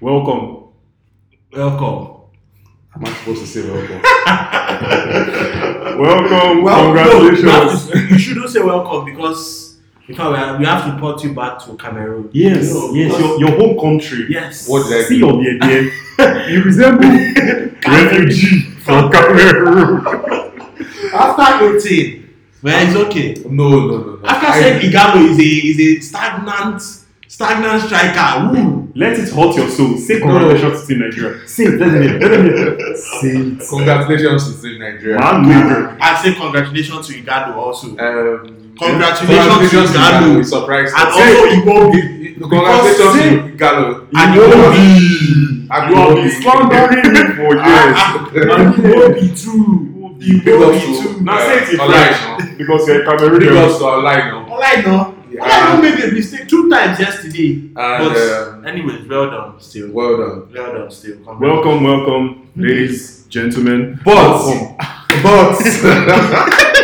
Welcome. Welcome. Am I supposed to say welcome? Welcome. Well, Congratulations. No, you, shouldn't say welcome because in fact, we, have to port you back to Cameroon. yes, yes, your, your home country. Yes. What did I See your dear, dear. you resemble refugee from Cameroon. After 18, man, it's okay. No, no, no, no. After I- saying Ighalo is a is a stagnant stagnant striker. Woo. Let it hurt your soul. Say congratulations to Team Nigeria. Say it. Let them. Let them. Say it. Congratulations to Team Nigeria. Man, nigga. Ah. I say congratulations to Ighalo also. Um, Congratulations to Ighalo. We surprised and us. also Iwobi. Congratulations to Ighalo. And You Iwobi. have been slandering me for ah, ah, years. And Iwobi too. Big Iwobi ups too. Now say it in French because you're a Big Cameroonian. ups to online now. All I All I know made a mistake two times yesterday. And, but um, anyways, well done still. Well done. Well done still. Welcome, welcome, ladies, gentlemen. But, but,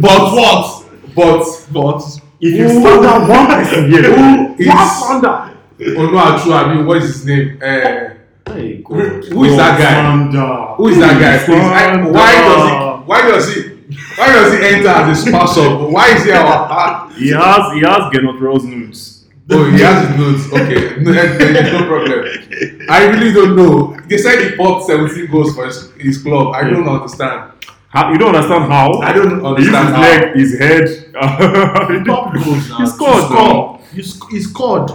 But what? but, But If you stand down one person here, Who is- one slander. Onuachu, I mean, what is his name? Uh, Hey, God. Who is that guy? Who is that guy? Please? I, why does he? Why does he? Why does he enter as a sponsor? Why is he our? He has he has Gennot Rose nudes. Oh, he has his notes. Okay, no, no problem. I really don't know. They said he popped 17 goals for his, his club. I don't understand. How, you don't understand how? I don't He used his how. leg, his head. top goals now. He scored, scored. He, sc- he scored.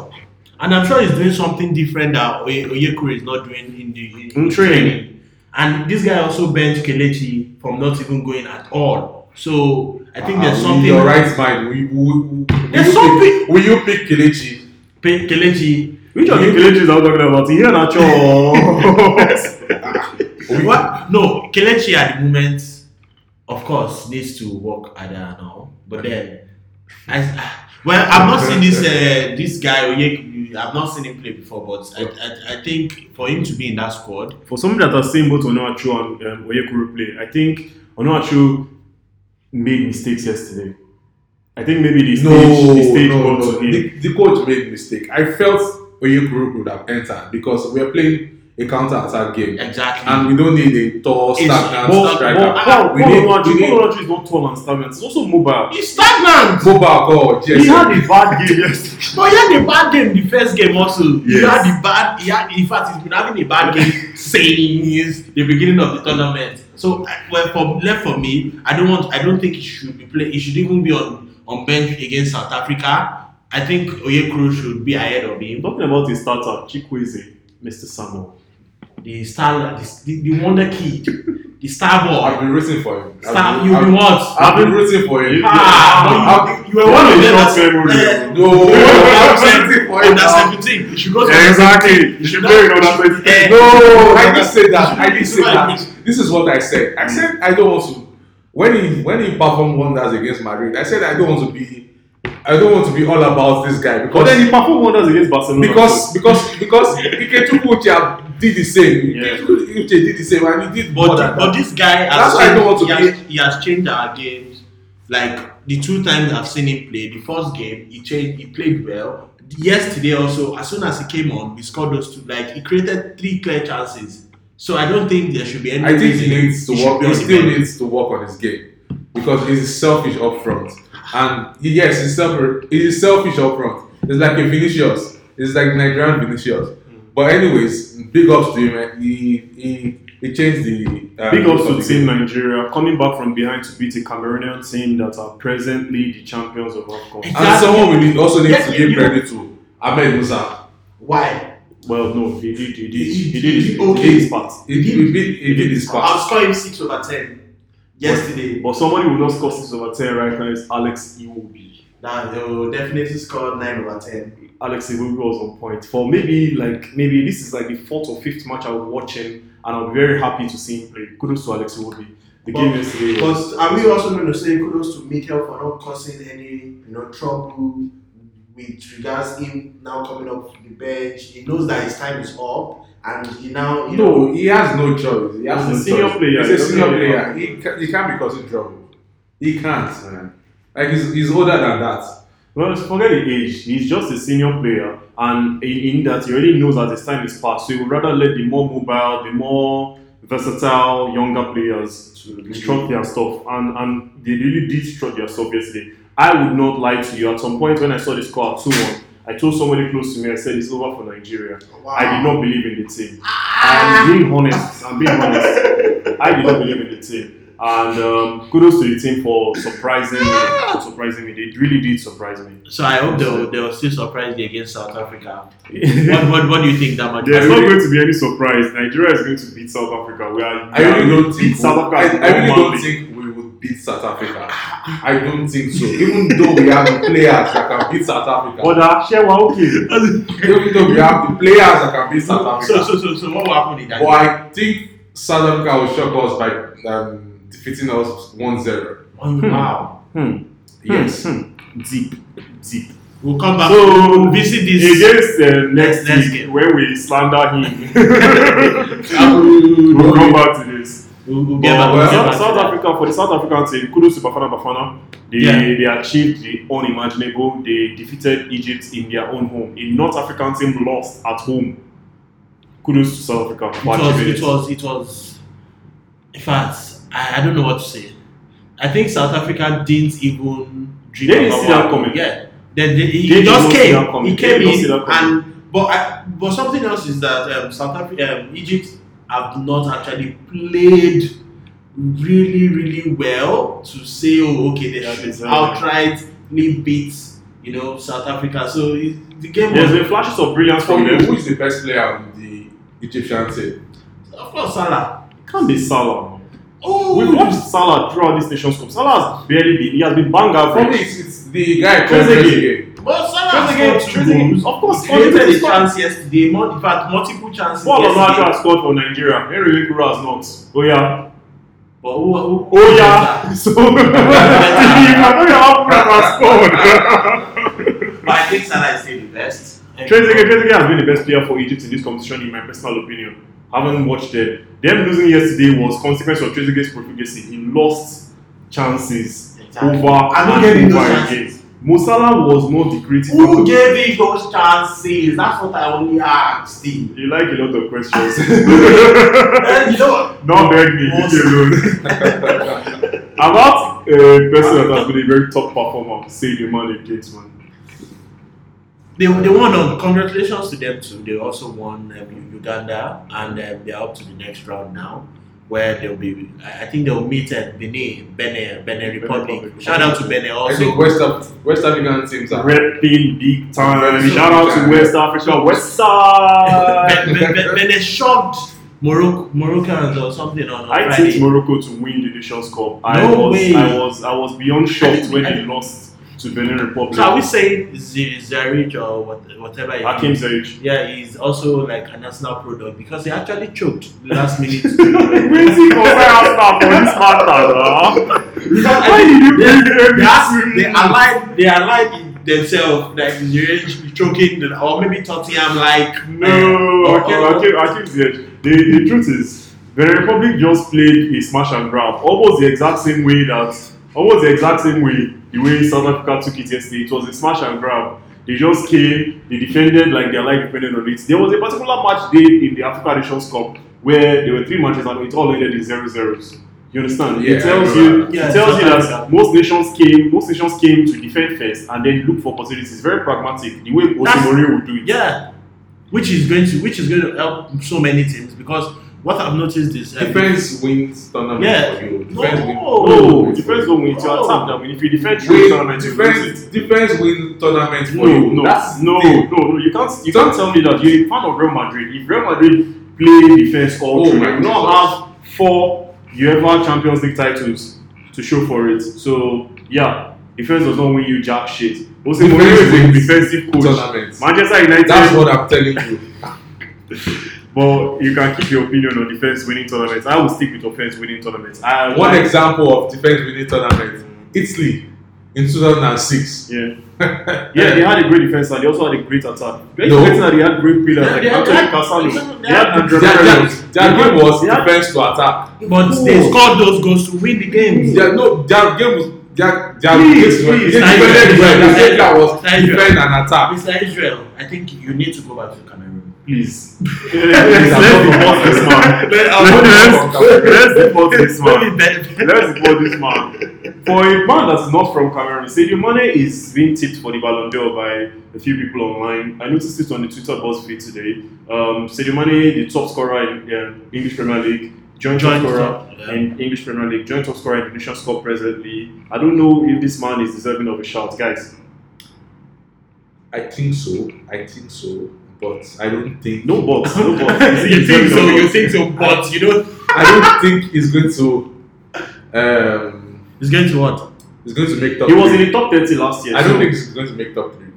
And I'm sure he's doing something different that Oye- Onyekuru is not doing in the in, In training. And this guy also benched Kelechi from not even going at all. So I think there's Uh, something. In your right mind, will you, will, will, There's you something- Pick, will you pick Kelechi? Pe- Kelechi. Which of the Kelechi's are we talking about? Here, Nacho. What? No, Kelechi at the moment, of course, needs to work harder now. But then, I, well, I've not seen this uh, this guy. Oyek, I've not seen him play before, but I, I, I think for him to be in that squad, For somebody that has seen both Onuachu and um, Onyekuru play, I think Onuachu made mistakes yesterday. I think maybe the stage, No, the stage no, no. The, the coach made mistake. I felt Onyekuru would have entered because we are playing a counter-attack game. exactly. And we don't need a tall, It's- stagnant But, striker. but Paul, we need, Onuachu, we need Paul Onuachu is not tall and stagnant. He's also mobile. He's stagnant. Mobile call, yes. He had a bad game yesterday. But he had a bad game the first game also. He had a bad. He had, in fact, he's been having a bad game since the beginning of the tournament. So, well, for left for me, I don't want. I don't think he should be play. He should even be on on bench against South Africa. I think Oyekuru should be ahead of him. Talking about his starter, Chikwueze, Mr. Samuel. The star, the, the, the wonder kid, the star I've been rooting for him. Star, been- you I've- been what? I've been rooting for him. Ah, you, you were one of them. Short that- memory. No, I'm one of rooting for him now. 17. You should go to Exactly. You should play in under 23. Eh, No, I didn't say that. I didn't say that. This is what I said. I said I don't want to. When he when he performed wonders against Madrid, I said I don't want to be. I don't want to be all about this guy But because then he performed wonders against Barcelona. because because because Ikechukwu Uche did the same. Yeah. Uche did the same, and he did more But, than but that. this guy has That's why I don't want to he, has, he has changed our games. Like the two times I've seen him play, the first game he changed, he played well. Yesterday also, as soon as he came on, we scored those two. Like he created three clear chances. So I don't think there should be any. I think he needs to he work. He still bench. needs to work on his game because he's selfish up front. And he- yes, he's self. He's selfish up front. It's like a Vinicius. It's like Nigerian Vinicius. Mm. But anyways, big ups to him. man. He he he changed the. Um, Big ups to Team. Nigeria coming back from behind to beat a Cameroonian team that are presently the champions of AFCON. And someone we need, also need Yes, to give credit to Ahmed Musa. Why? Well, no, he did, he did, He- he he- did, he- he okay. did his part. He, he, he, did- he did his part. I'll part. score him six over ten. Yesterday, But somebody will not score six over ten right now is Alex Iwobi. now they will definitely score nine over ten. Alex Iwobi was on point for maybe like maybe this is like the fourth or fifth match I will watch him, and I'll be very happy to see him play. Kudos to Alex Iwobi. The But- game yesterday was But are we also going to say kudos to Mikel for not causing any, you know, trouble with regards him now coming up the bench? He knows that his time is up, and he now, you know, No, he has no choice. He has He's no a senior choice. player. He's He a senior really player. He, ca- he can't be causing trouble. He can't, man. Like he's, he's older than that. Well, forget the age. He's just a senior player, and in, in that he already knows that his time is past. So he would rather let the more mobile, the more versatile younger players to strut their stuff, and and they really did strut their stuff yesterday. I would not lie to you. At some point when I saw the score two one, I told somebody close to me. I said it's over for Nigeria. I did not believe in the team. I'm being honest. I'm being honest. I did not believe in the team. And um, kudos to the team for surprising me. For surprising me. They really did surprise me. So I hope they will, they will still surprise you against South Africa. What, what, what do you think that much? There's not going to be any surprise. Nigeria is going to beat South Africa. We are. I really don't think. South Africa. I really don't think we would beat South Africa. I don't think so. Even though we have the players that can beat South Africa. But uh, share one okay. Even though we have the players that can beat South Africa. so, so, so what will happen in that? But I think South Africa will shock us by um, defeating us 1-0. game? Wow. Hmm. Yes. Hmm. Deep. Deep. We'll come back. So we'll visit this. against uh, next Next week game. when we slander him. we'll, we'll come back to this. we'll, we'll get back. We'll get South, to South that. Africa for the South African team, kudos to Bafana Bafana. They Yeah. they achieved the unimaginable. They defeated Egypt in their own home. A North African team lost at home. Kudos to South Africa It was, achieving it was, it was. In fact, I, I don't know what to say. I think South Africa didn't even dream They didn't about see that coming. Yeah, they, they, he They did just came. that. He They came did not see in, that and but I, but something else is that um, South Africa, um, Egypt have not actually played really, really well to say, oh, okay, they Yeah, should exactly. outrightly beat, you know, South Africa. So it, the game There's was, been flashes of brilliance For from you, them. who is the best player on the Egyptian team? of course, Salah. It Can't be Salah. Oh, We've watched Salah throughout this nation's cup. Salah has barely been. He has been bang For me, average. it's, it's the guy called Trezeguet. Trezeguet. But Salah Trezeguet- scored two Trezeguet- goals. of course, created a Trezeguet- chance yesterday. More, in fact, multiple chances. Paul Onuachu yesterday. has scored for Nigeria. Henry Wekuru has not. Oh yeah. But who, who, Oh yeah. So I know you have scored. But I think Salah is still the best. Trezeguet, Trezeguet has been the best player for Egypt in this competition, in my personal opinion. Haven't watched it. Them losing yesterday was consequence of Trezeguet's profligacy. He lost chances Exactly. over And and over those again. Mo Salah was not the creative. Who gave him those chances? That's what I only asked him. You like a lot of questions. And you know? Don't beg me, leave me alone. About a person that has been a very top performer, say the man in Gates, man. They, they won on congratulations to them too. They also won um, Uganda and um, they're up to the next round now. Where they'll be, I I think they'll meet at Benin, Benin, Benin Republic. Republic. Shout out to Benin also. think West, Af- West African teams are. Repping big time. Repping Shout out to West Africa, West Ben- Side. ben- ben- Benin shocked Morocco, Moroccans or something on, on I Friday. tipped Morocco to win the Nations Cup. I No was, way. I was, I was beyond shocked I- when I- they lost to Benin Republic. So are we saying Z- Ziyech or what, whatever? Hakim is? Yeah, he's also like a national product because he actually choked last minute. Waiting for this matter. Because Why did you they, bring them they, ask- to- they allied they allied themselves like Ziyech choking or maybe Tottenham like No, Hakim, or- or- Hakim, Hakim The, the truth is, the Republic just played a smash and grab, almost the exact same way that, almost the exact same way the way South Africa took it yesterday. It was a smash and grab. They just came, they defended like their life depended on it. There was a particular match day in the Africa Nations Cup where there were three matches and it all ended in zero zeros. You understand? Yeah, it tells you. Yeah, it tells you that Africa. most nations came, most nations came to defend first and then look for opportunities. Very pragmatic. The way Osimori would do it. yeah, which is going to which is going to help so many teams because what I've noticed is um, Defense wins tournament Yeah. for you. Defense. No, defense don't win. It's your No. attack that win. If you defend through Win, tournament, you defense, it. defense win tournament for No, you. no, That's no, the- no, no. You can't. You can't tell me that you're a fan of Real Madrid. If Real Madrid play defense all Oh through, you don't have four UEFA Champions League titles to show for it. So yeah, defense does not win you jack shit. Jose Mourinho is a defensive coach. tournament. Manchester United. That's what I'm telling you. But you can keep your opinion on defense winning tournaments. I will stick with offense winning tournaments. I One like- example of defense winning tournament, Italy in 2006. Yeah. Yeah, they had a great defense and they also had a great attack. Great No. defense and they had great pillars like they had- Anthony they had- Casalo. they They had had- Andre Their, their, their game was had- defense to attack. but they scored those goals to win the game. Their, no, their game was their their Please, this was- please, they defended well. The Nigeria, center was defend and attack. Mr. Israel, I think you need to go back to Cameroon. Please. Let's deport this man. Let's deport this man. Let's deport this man. For a man that's not from Cameroon, Sadio Mane is being tipped for the Ballon d'Or by a few people online. I noticed it on the Twitter BuzzFeed today. Um, Sadio Mane, the top scorer in uh, English Premier League, joint top Joint scorer yeah. in English Premier League, joint top scorer in Indonesian score presently. I don't know if this man is deserving of a shout, guys. I think so. I think so. But I don't think. No buts, no buts. You think so? You think so? But you know, I don't think he's going to. Um, it's going to what? he's going to make top. He was three. in the top 30 last year. I don't so- think he's going to make top three.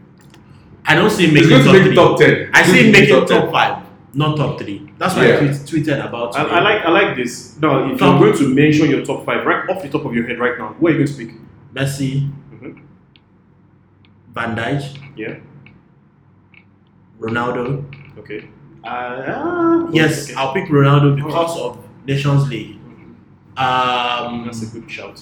I don't see him He's making going to top make three. top ten. I see him making make top five, not top three. That's why Yeah. I tweet, tweeted about. I. I like I like this. No, if Top- you're going to mention your top five right off the top of your head right now, who are you going to pick? Messi, Mhm. Van Dijk, Yeah. Ronaldo. Okay. Uh, Yes, okay. I'll pick Ronaldo because of Nations League. Um, That's a good shout.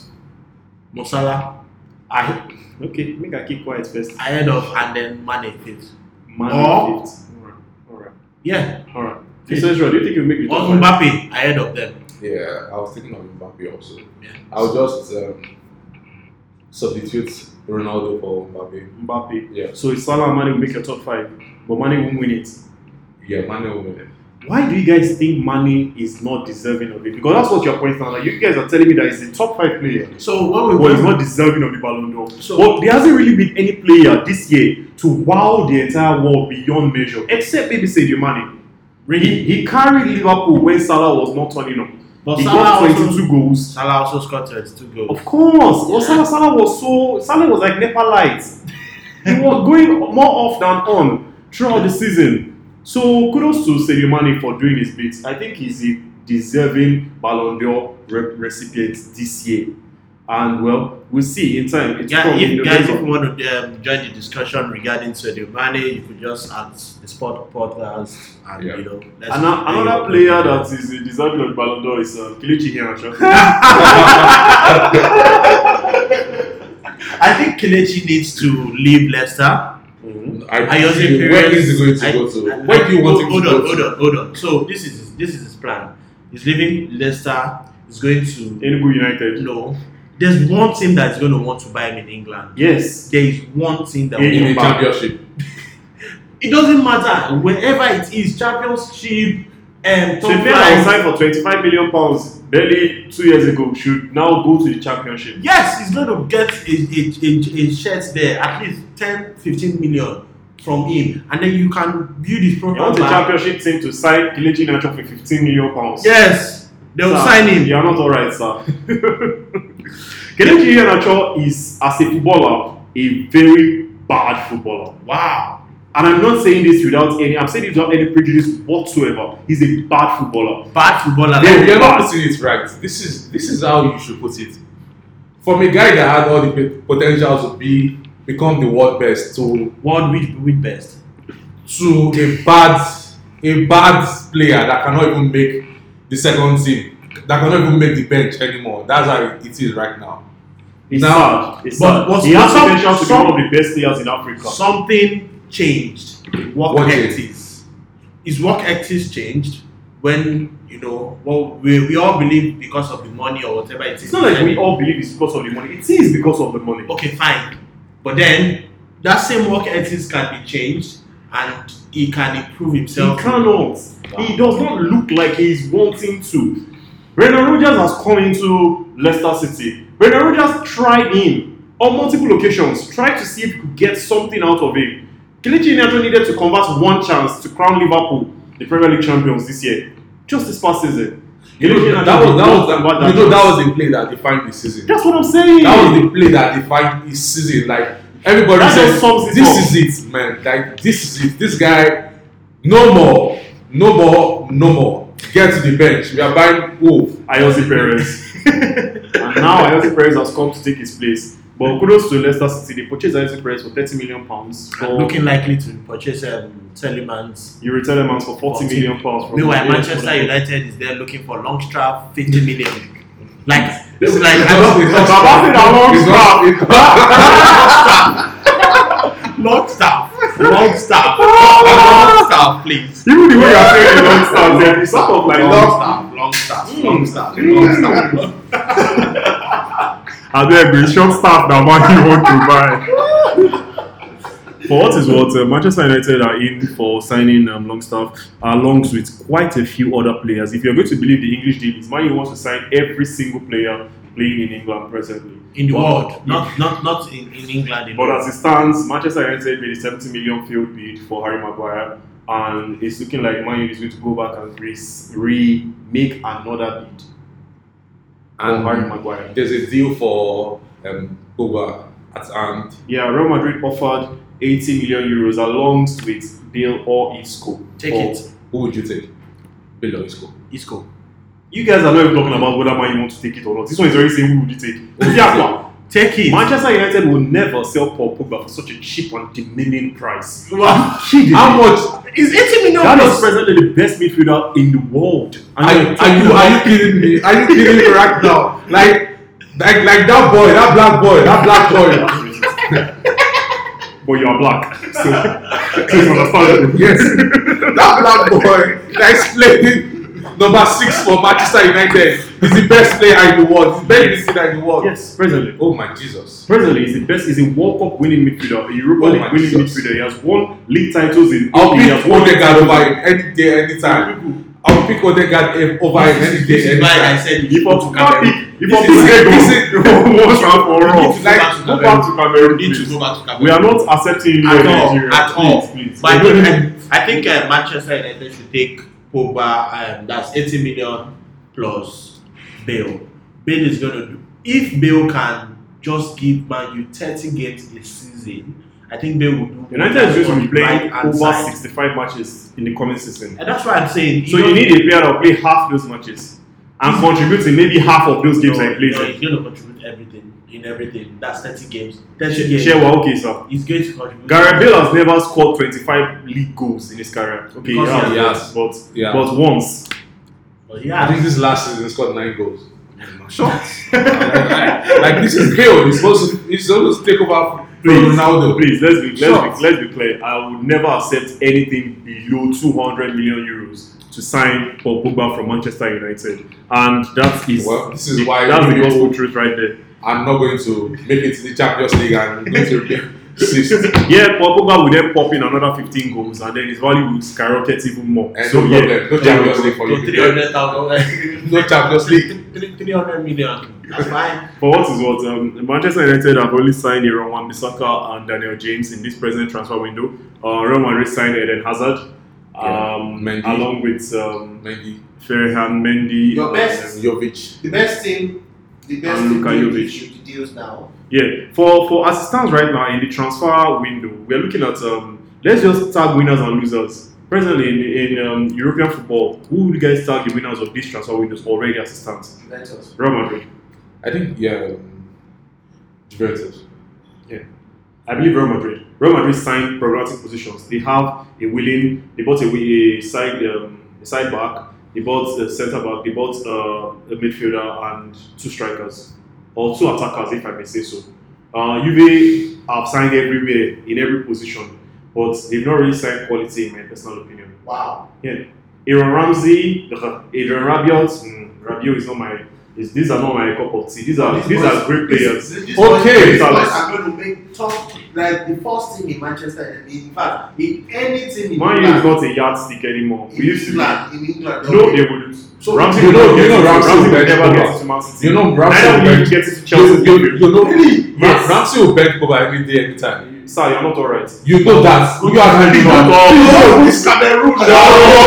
Mo Salah I okay. Make I keep quiet first. ahead of and then Mane fifth. Man Or- fifth. Alright. Alright. Yeah, Alright. Mr. Ezra, do you think you'll make the or top five? Mbappe ahead of them. Yeah, I was thinking of Mbappe also. Yeah. I'll just um, substitute Ronaldo for Mbappe. Mbappe. Yeah. So it's Salah and Mane will make your top five, but Mane won't win it. Yeah, Mane will win it. Why do you guys think Mane is not deserving of it? Because that's what you're pointing out. Like you guys are telling me that he's a top five player. So what we But he's not deserving of the Ballon d'Or. So- but there hasn't really been any player this year to wow the entire world beyond measure, except maybe Sadio Mane. He, he carried Liverpool when Salah was not turning up. But he Salah got also- 22 goals. Salah also scored 22 goals. Of course. Well, Salah, Salah was so Salah was like Nepal lights. he was going more off than on throughout the season. So kudos to Sadio Mane for doing his bit. I think he's a deserving Ballon d'Or re- recipient this year. And well, we'll see in time. It's Yeah, from if guys, if you want to um, join the discussion regarding Sadio Mane, you could just ask the Sport Podcast, and Yeah. you know, let's And a- another player that is uh, deserving of the Ballon d'Or is uh, Kelechi Iheanacho. I think Kelechi needs to leave Leicester. I, I also where is he going to I- go to? I- where do you want him hold to on, go hold to? on, hold on. So this is his, this is his plan. He's leaving Leicester. He's going to Enugu United. no. There's one team that's going to want to buy him in England. Yes. There is one team that In- In will a Back. championship. It doesn't matter wherever it is, championship, um, So top a player that was signed for 25 million pounds barely two years ago should now go to the championship. Yes, he's going to get a, a, a, a shirt there, at least 10, 15 million from him, and then you can build his He profile. wants a back. championship team to sign Kelechi Iheanacho for 15 million pounds. Yes, they will Sir, sign him. You are not alright, sir. Kelechi Iheanacho is, as a footballer, a very bad footballer. Wow. And I'm not saying this without any, I'm saying this without any prejudice whatsoever. He's a bad footballer. Bad footballer. Yeah, like- you're not putting it right. This is this is how you should put it. From a guy that had all the pot- potential to be become the world best to World which with best. to a bad a bad player that cannot even make the second team, that cannot even make the bench anymore. That's how it is right now. It's Now- sad. It's but sad. was- he has some- potential to be one of the best players in Africa. Something changed. Work What ethics. His work ethics changed when you know. Well, we, we all believe because of the money or whatever it is. It's not like we all believe it's because of the money. It is because of the money. okay, fine. But then that same work ethics can be changed and he can improve He himself. cannot. He does not look like he's wanting to. Brendan Rodgers has come into Leicester City. Brendan Rodgers tried him on multiple occasions, tried to see if he could get something out of him. Kelechi Iheanacho needed to convert one chance to crown Liverpool the Premier League champions this year, just this past season. You know, that Iheanacho was that was not convert you know that was the play that defined the season. That's what I'm saying. That was the play that defined his season. Like everybody That it this up." is it, man. Like this is it. This guy, no more, no more, no more. Get to the bench. We are buying Wolf. Ayoze Perez. and now Ayoze Perez has come to take his place. But kudos to Leicester City. They purchased Ayoze Perez for 30 million pounds. Looking likely to purchase um, Tielemans. You return them for 40 million pounds. from Meanwhile, the Manchester United. United is there looking for Longstaff 50 million. Like This is like It's I don't it's not Baba said staff. long It's not- it's long staff, long staff, long staff, please. Even the way you're saying long staff, there is sort of like Long long staff, long staff, long staff, long staff. I beg you, short staff that man you want to buy. For what is what, uh, Manchester United are in for signing um, Longstaff along with quite a few other players. If you're going to believe the English dealings, Man U wants to sign every single player playing in England presently. In the But- world, not not not in, in England. In But as it stands, Manchester United made a 70 million field bid for Harry Maguire, and it's looking like Man U is going to go back and re, re- make another bid for Harry And Maguire. there's a deal for um, Pogba at hand. Yeah, Real Madrid offered 80 million euros along with Bill or Isco. Take for- it. Who would you take? Bill or Isco? Isco. You guys are not even talking about whether Man U want to take it or not. This one is already saying who would you take. Yeah, Take it. Manchester United will never sell Paul Pogba for such a cheap and demeaning price. Wow. How much? Is 80 million That is presently the best midfielder in the world. Are, you- are you are you kidding me? Are you kidding me right now? Like like like that boy, that black boy, that black boy. but you are black. So, it's understandable. yes, that black boy that is playing number six for Manchester United. He's the best player in the world. He's the best midfielder in the world. Yes, presently. Oh my Jesus. Presently, he's the best. He's a World Cup winning midfielder, a Europa Oh League winning Jesus. midfielder. He has won league titles in. I'll pick Odegaard over him any day, anytime. I'll pick Odegaard over him any day, is why I said I can't pick, if This pick is- this is- once and for all, It's like- go back to Cameroon. need to go back to Cameroon. We are not accepting you at in all, Nigeria. at all. Please, please. But I think, I, I think uh, Manchester United should take Pogba. Um, that's 80 million plus Bale. Bale is going to do. If Bale can just give Man U 30 games a season, I think Bale will do. United is going to be playing right-hand over side. 65 matches in the coming season. And that's why I'm saying. So you need a player that will play half those matches and contribute in maybe half of those games no, he plays. no, he's going to contribute everything in everything. That's 30 games. 30 games. Share well, okay, sir. He's going to contribute. Gareth Bale has never scored 25 league goals in his career. Okay, Because yeah, he has. but Yeah. but once. But I think this last season he scored nine goals. shots. like this is Bale. He's supposed to he's supposed to take over from Please, Ronaldo. please let's be let's Shots. be, let's be clear. I would never accept anything below 200 million euros to sign Paul Pogba from Manchester United, and that is Well, this is the- why that's the you- gospel truth right there. I'm not going to make it to the Champions League and I'm going to. Yeah, Paul Pogba will then pop in another 15 goals, and then his value will skyrocket even more. And so no yeah. No Champions League for you. 300,000. No Champions League. Three- 300 million. That's fine. For what is what, um, Manchester United have only signed Aaron Wan-Bissaka and Daniel James in this present transfer window. Uh, Real Madrid signed Eden Hazard, Yeah. um, Mendy. along with um, Maybe Ferland Mendy. Your and, best- Jovic. The best team, the best And team Luka doing the deals now. Yeah, for for as it stands right now in the transfer window, we are looking at um, let's just tag winners and losers. Presently in, in um, European football, who would you guys tag the winners of these transfer windows already as it stands? Juventus. Real Madrid. I think yeah. um, Juventus. I believe Real Madrid. Real Madrid signed programmatic positions. They have a willing. They bought a, a side um, a side back. They bought a centre back. They bought uh, a midfielder and two strikers or two attackers, if I may say so. Uh, Juve have signed everywhere in every position, but they've not really signed quality, in my personal opinion. Wow. Yeah. Aaron Ramsey, Adrien Rabiot, mm, Rabiot is not my. Is, these are not my cup of tea. These are these are great players. This, this Okay. These boys are going to make top, like the first team in Manchester. In fact, in any team in Man U is England, not a yardstick anymore. in We used to be. England, in England, No, they wouldn't. So, Ramsey you would know- you know Ramsey Ramsey will would never get to Man City. You know Ramsey will bench. get to You, Chelsea. you, you know Yes. Ramsey will bench Pogba every day, anytime. Sir, you're not alright. You know that. You are You not. know it's Cameroon. Shut up.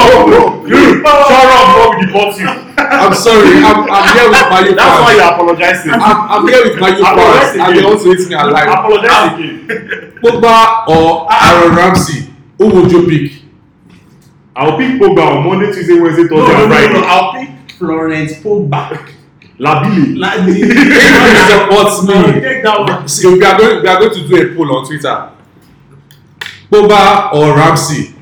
Shut up, bro. We deport you. I'm sorry. I'm, I'm here with my youth That's why fans. you're apologizing. I'm, I'm here with my youth Apologize fans, and they to hit me alive. Apologize again. Pogba or Aaron Ramsey? Who would you pick? I'll pick Pogba on Monday, Tuesday, Wednesday, No, Thursday, no, and no, no. Friday. I'll pick Florence Pogba. Labili. Like Everybody supports No, me. take that one. See, we are going. We are going to do a poll on Twitter. Pogba or Ramsey?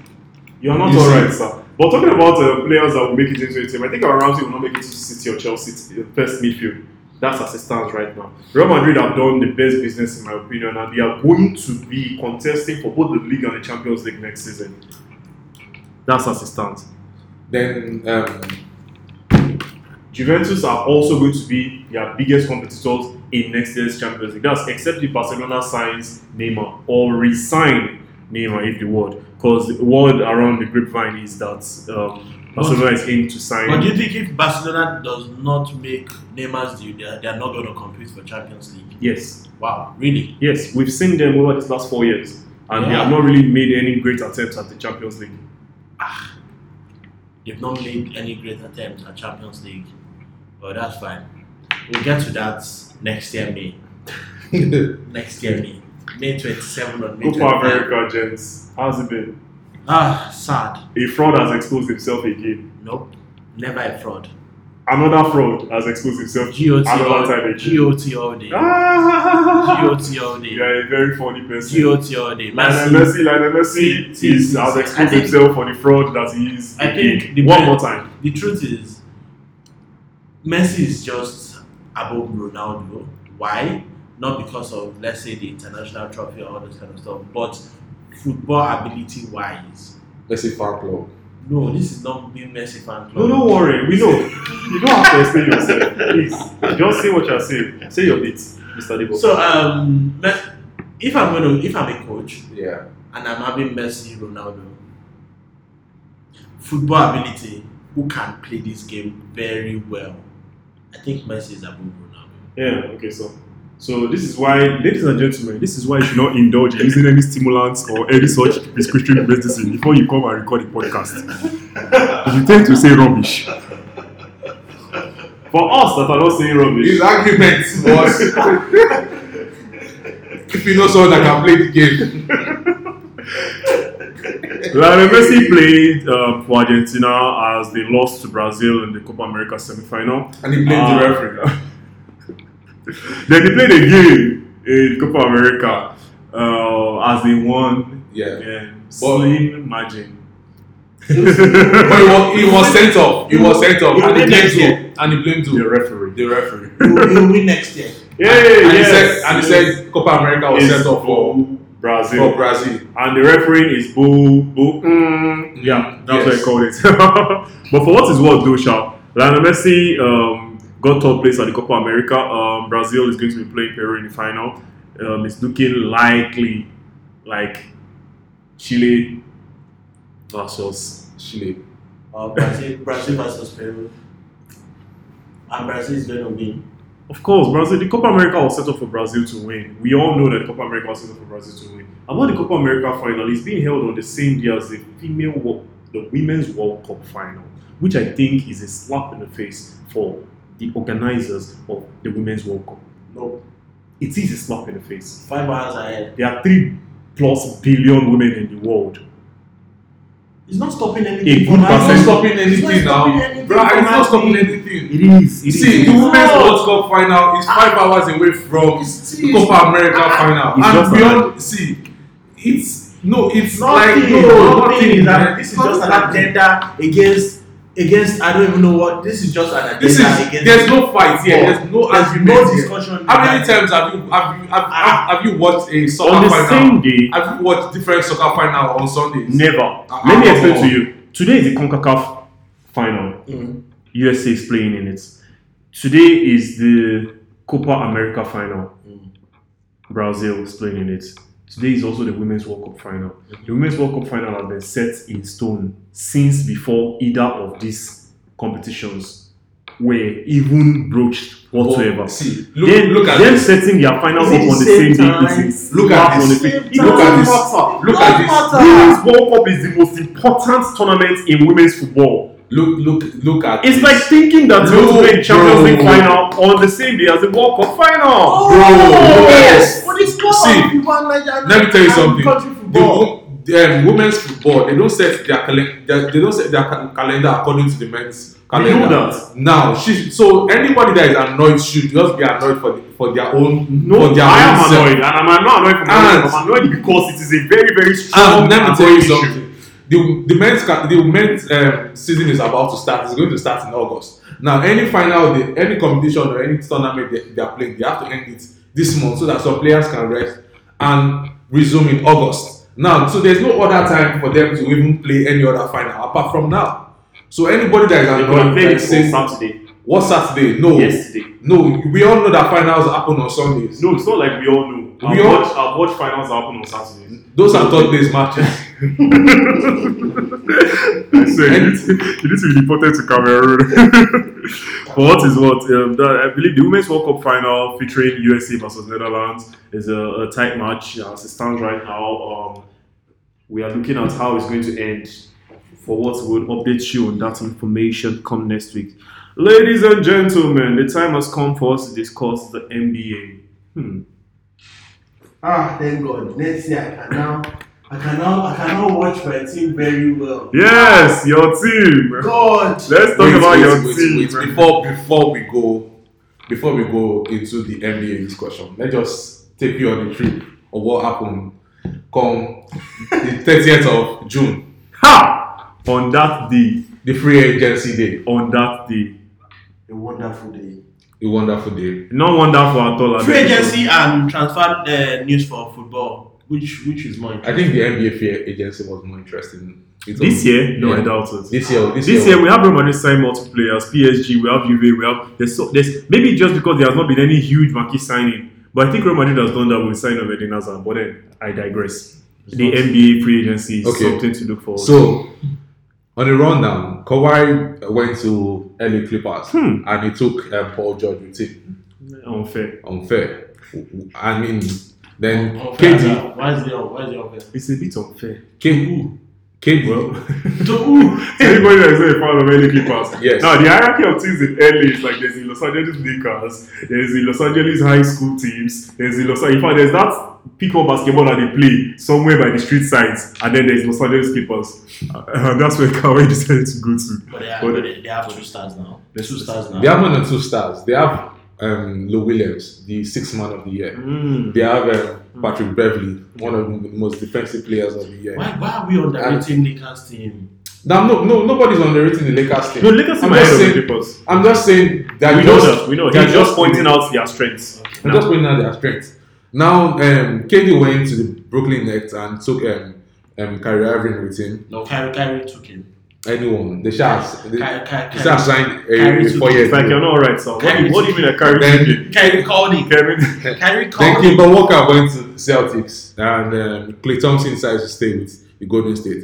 You're not alright, sir. But talking about uh, players that will make it into a team, I think our Ramsey will not make it to City or Chelsea uh, first midfield. That's as it stands right now. Real Madrid have done the best business in my opinion, and they are going to be contesting for both the league and the Champions League next season. That's as it stands. Then um, Juventus are also going to be their biggest competitors in next year's Champions League. That's except if Barcelona signs Neymar or resign Neymar, if the word. Because the word around the grapevine is that um, Barcelona is aimed to sign. But do you think if Barcelona does not make Neymar's deal, they are, they are not going to compete for Champions League? yes, Wow, really? yes, we've seen them over these last four years, and they have not really made any great attempts at the Champions League. They've not made any great attempts at Champions League. But that's fine. We'll get to that next year, May. Next year, May. May 27 or May Copa 25. America, James. how's it been? Ah, sad. A fraud has exposed himself again. Nope. Never a fraud. Another fraud has exposed himself GOAT another all, time again. GOAT all day. Ah! GOAT all day. You are a very funny person. GOAT all day. Lionel Messi. Lionel Messi is, has exposed think- himself for the fraud that he is. I think again. the one more time. The truth is, Messi is just above Ronaldo. Why? Not because of, let's say, the international trophy or all this kind of stuff, but football ability wise. let's say fan club. No, this is not being Messi fan club. No, don't worry. We know. you don't have to explain yourself. Please, just say what you're saying. Say your bits, Mr. Debo. So, um, if I'm going to, if I'm a coach Yeah. and I'm having Messi, Ronaldo, football ability, who can play this game very well, I think Messi is above Ronaldo. yeah. Okay. So. So this is why, ladies and gentlemen, this is why you should not indulge in using any stimulants or any such prescription medicine before you come and record a podcast. you tend to say rubbish. For us that are not saying rubbish, His argument was if you know someone that can play the game. Lionel Messi played uh, for Argentina as they lost to Brazil in the Copa America semi-final. And he blamed Ah. the referee. Then they played a game in Copa America uh, as they won. Yeah. And slim margin. But he was, he was sent off. He was sent off. And he win blamed next who? And he blamed the referee. The referee. He'll he'll win next year. Yeah, and he yes, said and he yes. said Copa America was Is sent off for, Brazil. for Brazil. and the referee is Boo Boo. Mm, yeah, that's what Yes. I called it. but for what is what, though, Sha, Lionel Messi um, got third place at the Copa America. Um, Brazil is going to be playing Peru in the final. Um, it's looking likely like Chile versus. Chile. Uh, Brazil, Brazil versus Peru. And Brazil is going to win. Of course, Brazil. The Copa America was set up for Brazil to win. We all know that the Copa America was set up for Brazil to win. About the Copa America final, it's being held on the same day as the female, the Women's World Cup final, which I think is a slap in the face for the organizers of the Women's World Cup. No, It is a slap in the face. five hours ahead. There are three plus billion women in the world. It's not stopping A anything. good from It's not percent- stopping It's anything not now. anything Bro, it's not stopping anything. It is. It See, is. the Women's. World Cup final is five hours away from the Copa America final. It's and just beyond, see, it's no, it's Nothing, like no, nothing is that. man. This is just an agenda against against. I don't even know what. This is just an agenda This is against. there's no fight here. football. There's no There's argument. no here. discussion. How many times have you have you have, Ah. have, have you watched a soccer on the final? same day, Have you watched different soccer final on Sundays? never. Uh, Let me uh, explain to you. Today is the CONCACAF final. Mm. USA is playing in it. Today is the Copa America final. Mm. Brazil is playing in it. Today is also the Women's World Cup final. The Women's World Cup final has been set in stone since before either of these competitions were even broached whatsoever. Oh, see, look, then, look at them this. setting their final up on the same same day is Look at slap on the this. Look at this. Look at this. Women's World Cup is the most important tournament in women's football. Look, look, look at It's this. like thinking that No, you're going to play Champions League bro. final on the same day as the World Cup final. Oh, Bro, look yes. this. But it's not See, on FIFA Nigeria Let me tell you something. The, the um, women's football, they don't set their calendar. They don't set their ca- calendar according to the men's We calendar. know that. Now, she, so anybody that is annoyed should just be annoyed for the, for their own. No, for their I own am self. annoyed, and I'm not annoyed for my And- reason. I'm annoyed because it is a very, very strong And let me tell you issue. something. The the men's the men's um, season is about to start. It's going to start in August. Now, any final, day, any competition or any tournament they, they are playing, they have to end it this month so that some players can rest and resume in August. Now, so there's no other time for them to even play any other final apart from now. So anybody that is They could have annoyed, played like it saying, Saturday. what Saturday? No, Yesterday. no. We all know that finals happen on Sundays. No, it's not like we all know. I've, We all- watched, I've watched finals happen on Saturdays. Those are place matches. so you need, to, be deported to Cameroon. For what is what? Um, I believe the Women's World Cup final featuring USA versus Netherlands is a, a tight match as it stands right now. Um, we are looking at how it's going to end. For what we'll update you on that information come next week. Ladies and gentlemen, the time has come for us to discuss the NBA. Hmm. Ah, thank God. Next year I can now, I can now, I can now watch my team very well. Yes, your team. God. Let's talk Wait, about wait, your wait, team. wait. Before before we go before we go into the NBA discussion, let's just take you on the trip of what happened come the 30th of June, Ha! On that day, the free agency day. on that day. A wonderful day. A wonderful day. No wonderful at all. Free agency and transfer uh, news for football. Which which is more I think the NBA free agency was more interesting. It This was- year, no, Yeah. I doubt it. This year, this, This year we have Real Madrid sign multiple players. PSG, we have Juve, we have there's so there's maybe just because there has not been any huge marquee signing, but I think Real Madrid has done that with signing of Eden Hazard. But then I digress. The NBA free agency is Okay. something to look for. So, on the rundown, Kawhi went to LA Clippers Hmm. and he took um, Paul George with him. unfair. Unfair. I mean, then Unfair. KD, Why is the why is the unfair? It's a bit unfair. KD, KD, Well, To who? anybody that is not a fan of any Clippers. Yes. Now the hierarchy of teams in LA is like there's the Los Angeles Lakers, there's the Los Angeles high school teams, there's the Los Angeles. in fact there's that pickup basketball that they play somewhere by the street sides, and then there's Los Angeles Clippers. Uh, and that's where Kawhi decided to go to. But they, are, But- but they, they have two stars now. There's two stars now. They have more than two stars. They have um, Lou Williams, the sixth man of the year. Mm. They have um, Patrick Beverley, one of the most defensive players of the year. Why why are we underrating the Lakers team? Now, no, no, nobody's underrating the Lakers team. No, Lakers I'm are just of the saying, Clippers. I'm just saying that We know that. We know. they're He's just pointing out their strengths. I'm Now, just pointing out their strengths. Now, um, KD went to the Brooklyn Nets and took um, um, Kyrie Irving with him. No, Kyrie Kyrie took him. Anyone, they shall, they, Kyrie, Kyrie, they shall sign a, a four year it's like you're not alright, so what, do you- what do you mean that Kyrie Then- called him. Kevin? Kyrie Then. Kemba Walker went to Celtics and um, Klay Thompson decided to stay with the Golden State.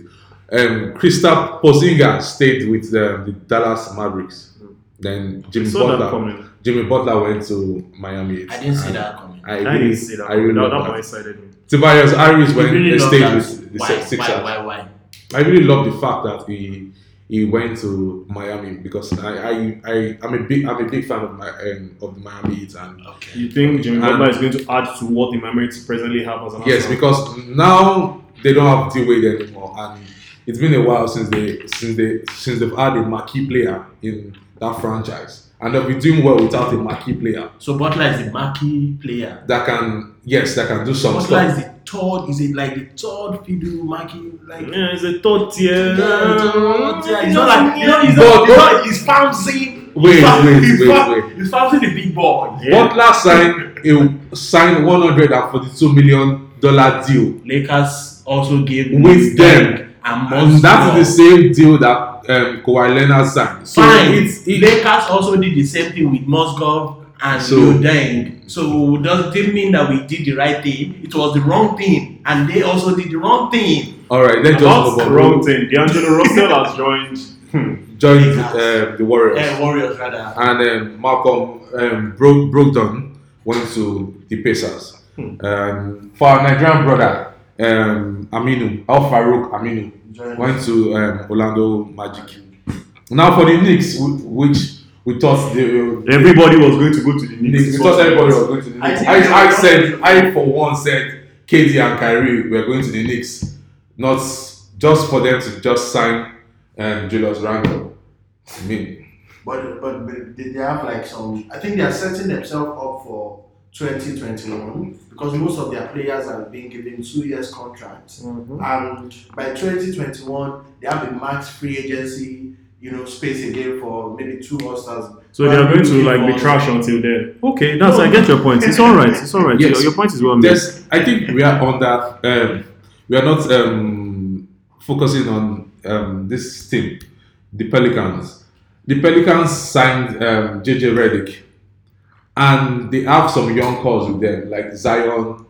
Um, Kristaps Porzingis stayed with um, the Dallas Mavericks. Then Jimmy Butler. Jimmy Butler went to Miami. I didn't see that coming. I I didn't see that. I really love that blindsided me. Tobias Harris went really stayed that. with the why, Sixers. why, why, why? I really love the fact that he he went to Miami because I I, I I'm a big I'm a big fan of my um, of the Miami Heat and Okay. You think Jimmy Butler is going to add to what the Miami Heat presently have as an yes arsenal? because now they don't have D Wade anymore and it's been a while since they since they since they've had a marquee player in that franchise and they'll be doing well without a marquee player So Butler is the marquee player. that can yes that can do some Butler stuff. is the third. Is it like the third fiddle marquee? Like Yeah, it's a third tier. Yeah, it's not like you know, he's But- not, he's not, he's bouncing. Wait, he's fou- wait, he's wait, fou- wait. He's bouncing the big boy. Yeah. Butler signed a signed 142 million dollar deal Lakers also gave With them. and And that is the same deal that um, Kawhi Leonard signed. So Fine. it's it, Lakers also did the same thing with Mozgov and So- Luol Deng. So does it mean that we did the right thing? It was the wrong thing, and they also did the wrong thing. all right. Let's just About the wrong thing. D'Angelo Russell has joined. Hmm. Joined uh, the Warriors, Uh, Warriors rather. and um, Malcolm um, Bro- Brogdon went to the Pacers. Hmm. Um, for our Nigerian brother um, Aminu Al Farouq Aminu went to um, Orlando Magic. Now for the Knicks, wh- which we thought they, Everybody was going to go to the Knicks. Knicks. We thought everybody was going to the I Knicks. I, I, were said, I for one said KD and Kyrie were going to the Knicks, not just for them to just sign um, Julius Randle. I mean, But, but but they they have like some. I think they are setting themselves up for 2021 because most of their players have been given two years contracts. Mm-hmm. And by 2021, they have a max free agency, you know, space again for maybe two All-Stars. So they are going to like be trash until then. Okay, that's I get your point. It's all right. It's all right. Yes. Your, your point is well made. There's, I think we are on that. Um, we are not um, focusing on um, this team, the Pelicans. The Pelicans signed um, JJ Redick, and they have some young calls with them like Zion,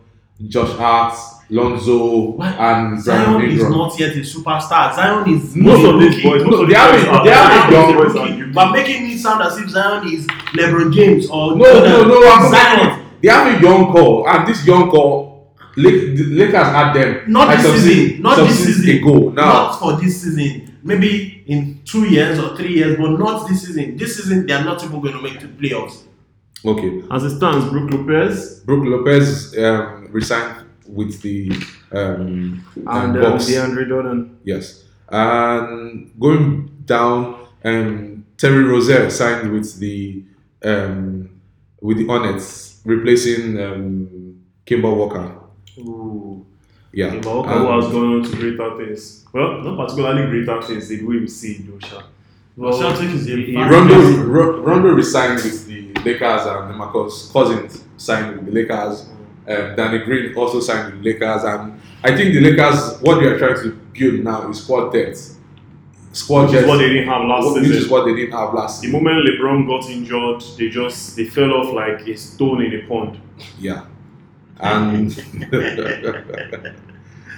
Josh Hart, Lonzo, Why? and Zion is Ingram. not yet a superstar. Zion is Most of these boys, of they have a- are- they have a young boys are but making it sound as if Zion is LeBron James or No, no, Jordan. no. I'm Zion. they have a young call, and this young call, Lak- the Lakers had them Not like this some season. Not this season. ago. Now, Not for this season. Maybe in two years or three years, but not this season. This season, they are not even going to make the playoffs. Okay. As it stands, Brook Lopez Brook Lopez um, resigned with the um, and um, um, Bucks. DeAndre Jordan. Yes. And going down, um, Terry Rozier signed with the um, with the Hornets, replacing um, Kemba Walker. Ooh. Yeah. Kemba Walker who has gone on to greater things. Well, not particularly greater things, the way we see it, though, Sha. Well, Celtic is a he- he- fan- Rondo, Rondo resigned with the Lakers, and Marcus Cousins signed with the Lakers. Um, Danny Green also signed with the Lakers, and I think the Lakers, what they are trying to build now is squad depth. Squad Which is what they didn't have last which season. is what they didn't have last The season. moment LeBron got injured, they just they fell off like a stone in a pond. Yeah. And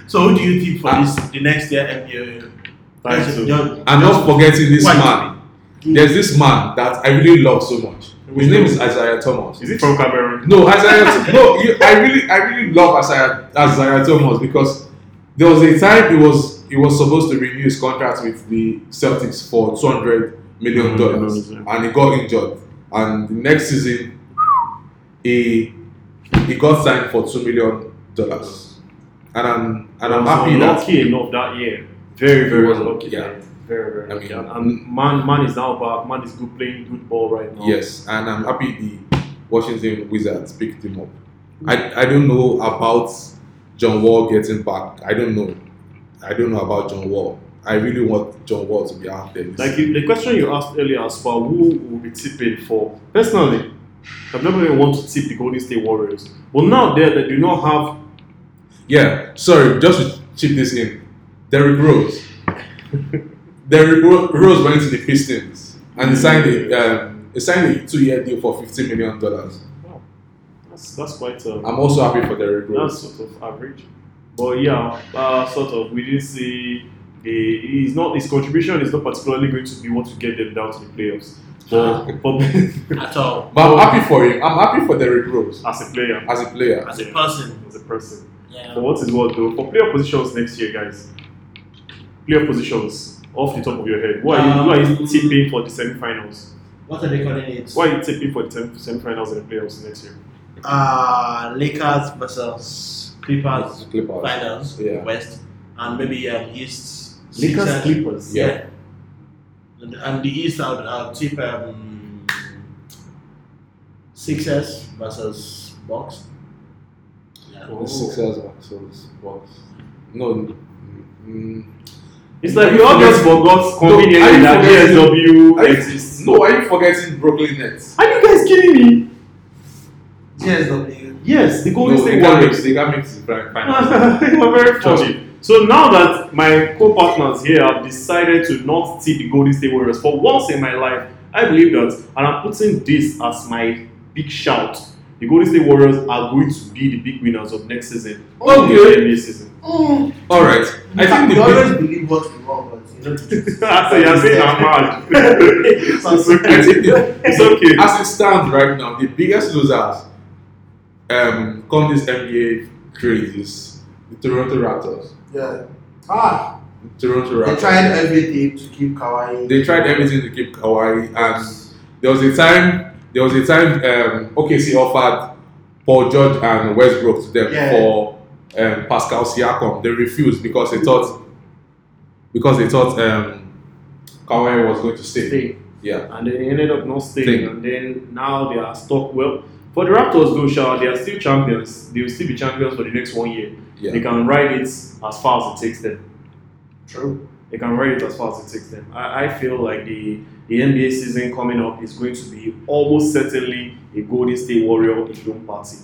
So who do you think for Ah. this the next year NBA? Thanks to- Just- I'm not forgetting this Why? man. There's this man that I really love so much. His name is Isaiah Thomas. Is it from Cameroon? No, Isaiah. no, you, I really, I really love Isaiah, Isaiah Thomas because there was a time he was he was supposed to renew his contract with the Celtics for two hundred million dollars, Mhm. and he got injured. And the next season, he he got signed for two million dollars, and I'm and I'm happy that unlucky enough that year. Very, very unlucky. yeah. Very, very I mean- and, and man, man is now back. Man is good playing good ball right now. Yes, and I'm happy the Washington Wizards picked him up. I, I don't know about John Wall getting back. I don't know. I don't know about John Wall. I really want John Wall to be out there. Like you- the question you asked earlier as far who will be tipping for. Personally, I've never even wanted to tip the Golden State Warriors. But now they they do not have yeah, sorry, just to chip this in. Derrick Rose. Derrick Ro- Rose went to the Pistons and he signed a um, he signed a two year deal for $15 million. Wow. that's that's quite um, I'm also happy for Derrick that's Rose. sort of average. But yeah, uh, sort of we didn't see the he's not his contribution is not particularly going to be what to get them down to the playoffs. But, but At all. But I'm happy for him. I'm happy for Derrick Rose as a player, as a player. As a person. as a person. Yeah. For what is what though? For player positions next year, guys. Player positions off the top of your head. Who are you, who are you tipping for the semi-finals? What are they calling it? Who are you tipping for the sem- semi-finals and the playoffs next year? Uh, Lakers versus Clippers Clippers. finals Yeah. West and maybe um, East. Lakers, Sixers. Clippers. Yeah. And, and the East, I'll, I'll tip um, Sixers versus Bucks. Yeah. Oh. Sixers versus Bucks. No. Mm, It's like we all just forgot conveniently are you that forgetting- GSW exists. no, are you forgetting Brooklyn Nets? Are you guys kidding me? GSW. Yes, the Golden they State Warriors. mixed. They got mixed in the finals. you are very funny. So now that my co-partners here have decided to not tip the Golden State Warriors for once in my life, I believe that, and I'm putting this as my big shout. The Golden State Warriors are going to be the big winners of next season. Okay. Of the NBA season. Mm. All right. I think we always believe what we want, but you know. so you're saying I'm mad. it's I think okay. the, It's okay. as it stands right now, the biggest losers um, come this NBA craze is the Toronto Raptors. Yeah. Ah, The Toronto they tried everything to keep Kawhi. They tried everything to keep Kawhi, and there was a time. There was a time. Um, OKC offered Paul George and Westbrook to them Yeah. for um, Pascal Siakam. They refused because they thought because they thought um, Kawhi was going to stay. Stay. Yeah. and then he ended up not staying. Staying. And then now they are stuck. Well, For the Raptors, though, Sha, they are still champions. They will still be champions for the next one year. Yeah. They can ride it as far as it takes them. True. They can ride it as far as it takes them. I, I feel like the, the NBA season coming up is going to be almost certainly a Golden State Warrior alone party.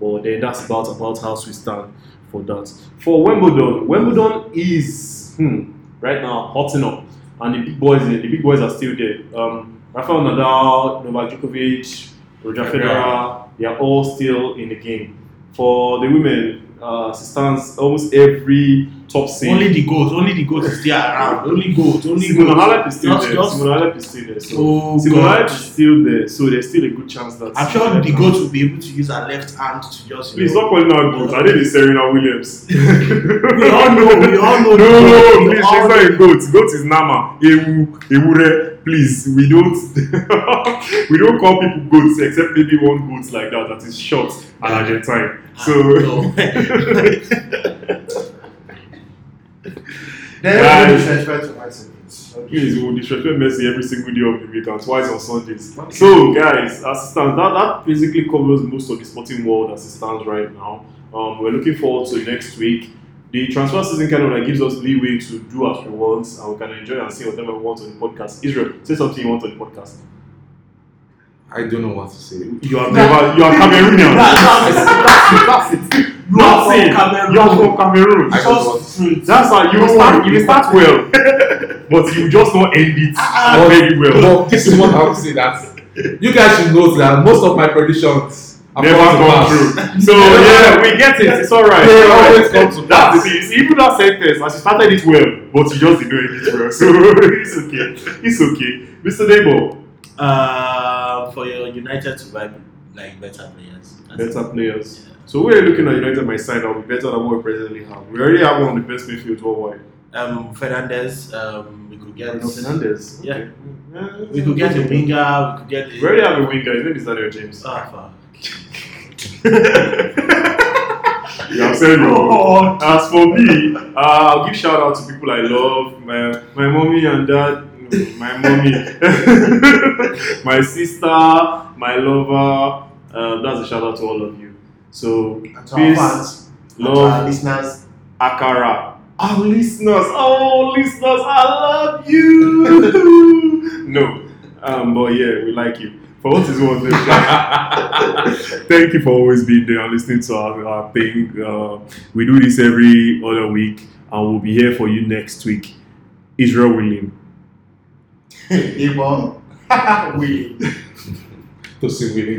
But then that's about about how we stand for that. For Wimbledon, Wimbledon is hmm, right now hotting up, and the big boys the big boys are still there. Um, Rafael Nadal, Novak Djokovic, Roger Federer, they are all still in the game. For the women, uh, stands, almost every top seed. Only the goals, only the goals is still around. Only goals, only Simona goals. Halep is still Just- there. just- Simona Halep is still there. So Oh, Simona Halep is still there. So there's still a good chance that. I'm sure the goats will be able to use her left hand to just. Please stop calling her goat. I think it's Serena Williams. We all know, we all know. No, the goat. We please, she's not a goat. Goat is Nama. Ewu, Ewure. Please, we don't we don't call people goats except maybe one goat like that that is short and Argentine. Ah, so No. Then Guys. no disrespect my siblings. Please, we will disrespect Messi every single day of the week and twice on Sundays. So, guys, as it stands, that, that basically covers most of the sporting world as it stands right now. Um, we're looking forward to next week. The transfer season kind of like gives us leeway to do as we want and we can enjoy and say whatever we want on the podcast. Israel, say something you want on the podcast. I don't know what to say. You are never, you are Cameroonian. That's it. That's it. You are from Cameroon. That's why you start, you start well, but you just not end it But- very well. But this is what I would say that you guys should note that most of my predictions never come through. So yeah, we get it. It's all right. They All right. always come to That's pass. See, Even that sentence, as you started it well, but you just didn't end it well. So it's okay. It's okay. Mr. Debo, Uh, for your United to buy like better players. That's better players. So we're looking at United my side. I'll be better than what we presently have. We already have one of the best midfields worldwide. Um, Fernandes. Um, we could get. Bruno Fernandes. Yeah. Okay. Yeah, We could get a winger. We could get. We already have a winger. His name is Daniel James. Ah, fuck. Yeah, I'm saying no. As for me, uh, I'll give shout out to people I love. My, my mommy and dad. My mommy. my sister. My lover. Uh, that's a shout out to all of you. So, And to our peace, fans, and to our love, listeners. Akara. Our listeners. Oh, listeners, I love you. no. Um, but yeah, we like you. For what is one thing. Thank you for always being there and listening to our, our thing. Uh, we do this every other week, and we'll be here for you next week. Israel William. Ebo. Willie. To see winning.